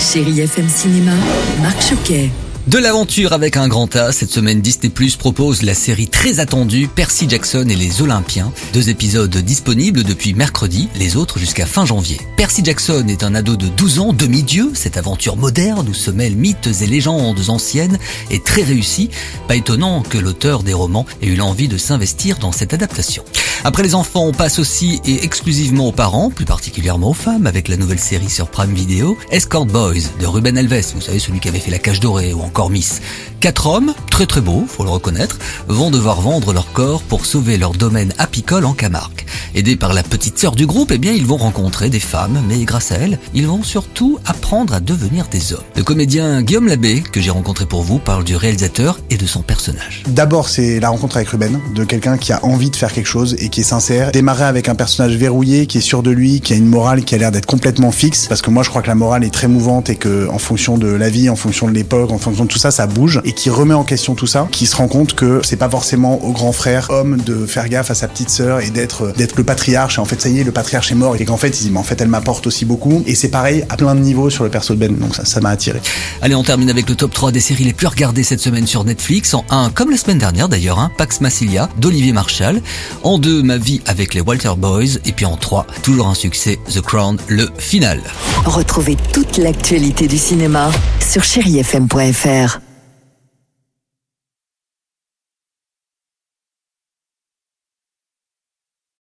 Chérie FM Cinéma, Marc Choquet. De l'aventure avec un grand A, cette semaine Disney Plus propose la série très attendue Percy Jackson et les Olympiens. Deux épisodes disponibles depuis mercredi, les autres jusqu'à fin janvier. Percy Jackson est un ado de 12 ans, demi-dieu. Cette aventure moderne où se mêlent mythes et légendes anciennes est très réussie. Pas étonnant que l'auteur des romans ait eu l'envie de s'investir dans cette adaptation. Après les enfants, on passe aussi et exclusivement aux parents, plus particulièrement aux femmes, avec la nouvelle série sur Prime Video, Escort Boys de Ruben Alves, vous savez celui qui avait fait La Cage Dorée ou encore Miss. Quatre hommes, très très beaux, faut le reconnaître, vont devoir vendre leur corps pour sauver leur domaine apicole en Camargue. Aidés par la petite sœur du groupe, eh bien, ils vont rencontrer des femmes, mais grâce à elles, ils vont surtout apprendre à devenir des hommes. Le comédien Guillaume Labbé, que j'ai rencontré pour vous, parle du réalisateur et de son personnage. D'abord, c'est la rencontre avec Ruben, de quelqu'un qui a envie de faire quelque chose et qui est sincère. Démarrer avec un personnage verrouillé, qui est sûr de lui, qui a une morale qui a l'air d'être complètement fixe, parce que moi, je crois que la morale est très mouvante et que, en fonction de la vie, en fonction de l'époque, en fonction de tout ça, ça bouge et qui remet en question tout ça, qui se rend compte que c'est pas forcément au grand frère, homme, de faire gaffe à sa petite sœur et d'être d'être le patriarche. Et en fait, ça y est, le patriarche est mort. Et qu'en fait, il dit, mais en fait, elle m'apporte aussi beaucoup. Et c'est pareil à plein de niveaux sur le perso de Ben. Donc ça, ça m'a attiré. Allez, on termine avec le top 3 des séries les plus regardées cette semaine sur Netflix. En 1, comme la semaine dernière d'ailleurs, hein, Pax Massilia d'Olivier Marshall. En 2, Ma vie avec les Walter Boys. Et puis en 3, toujours un succès, The Crown, le final. Retrouvez toute l'actualité du cinéma sur chérifm.fr. Inter.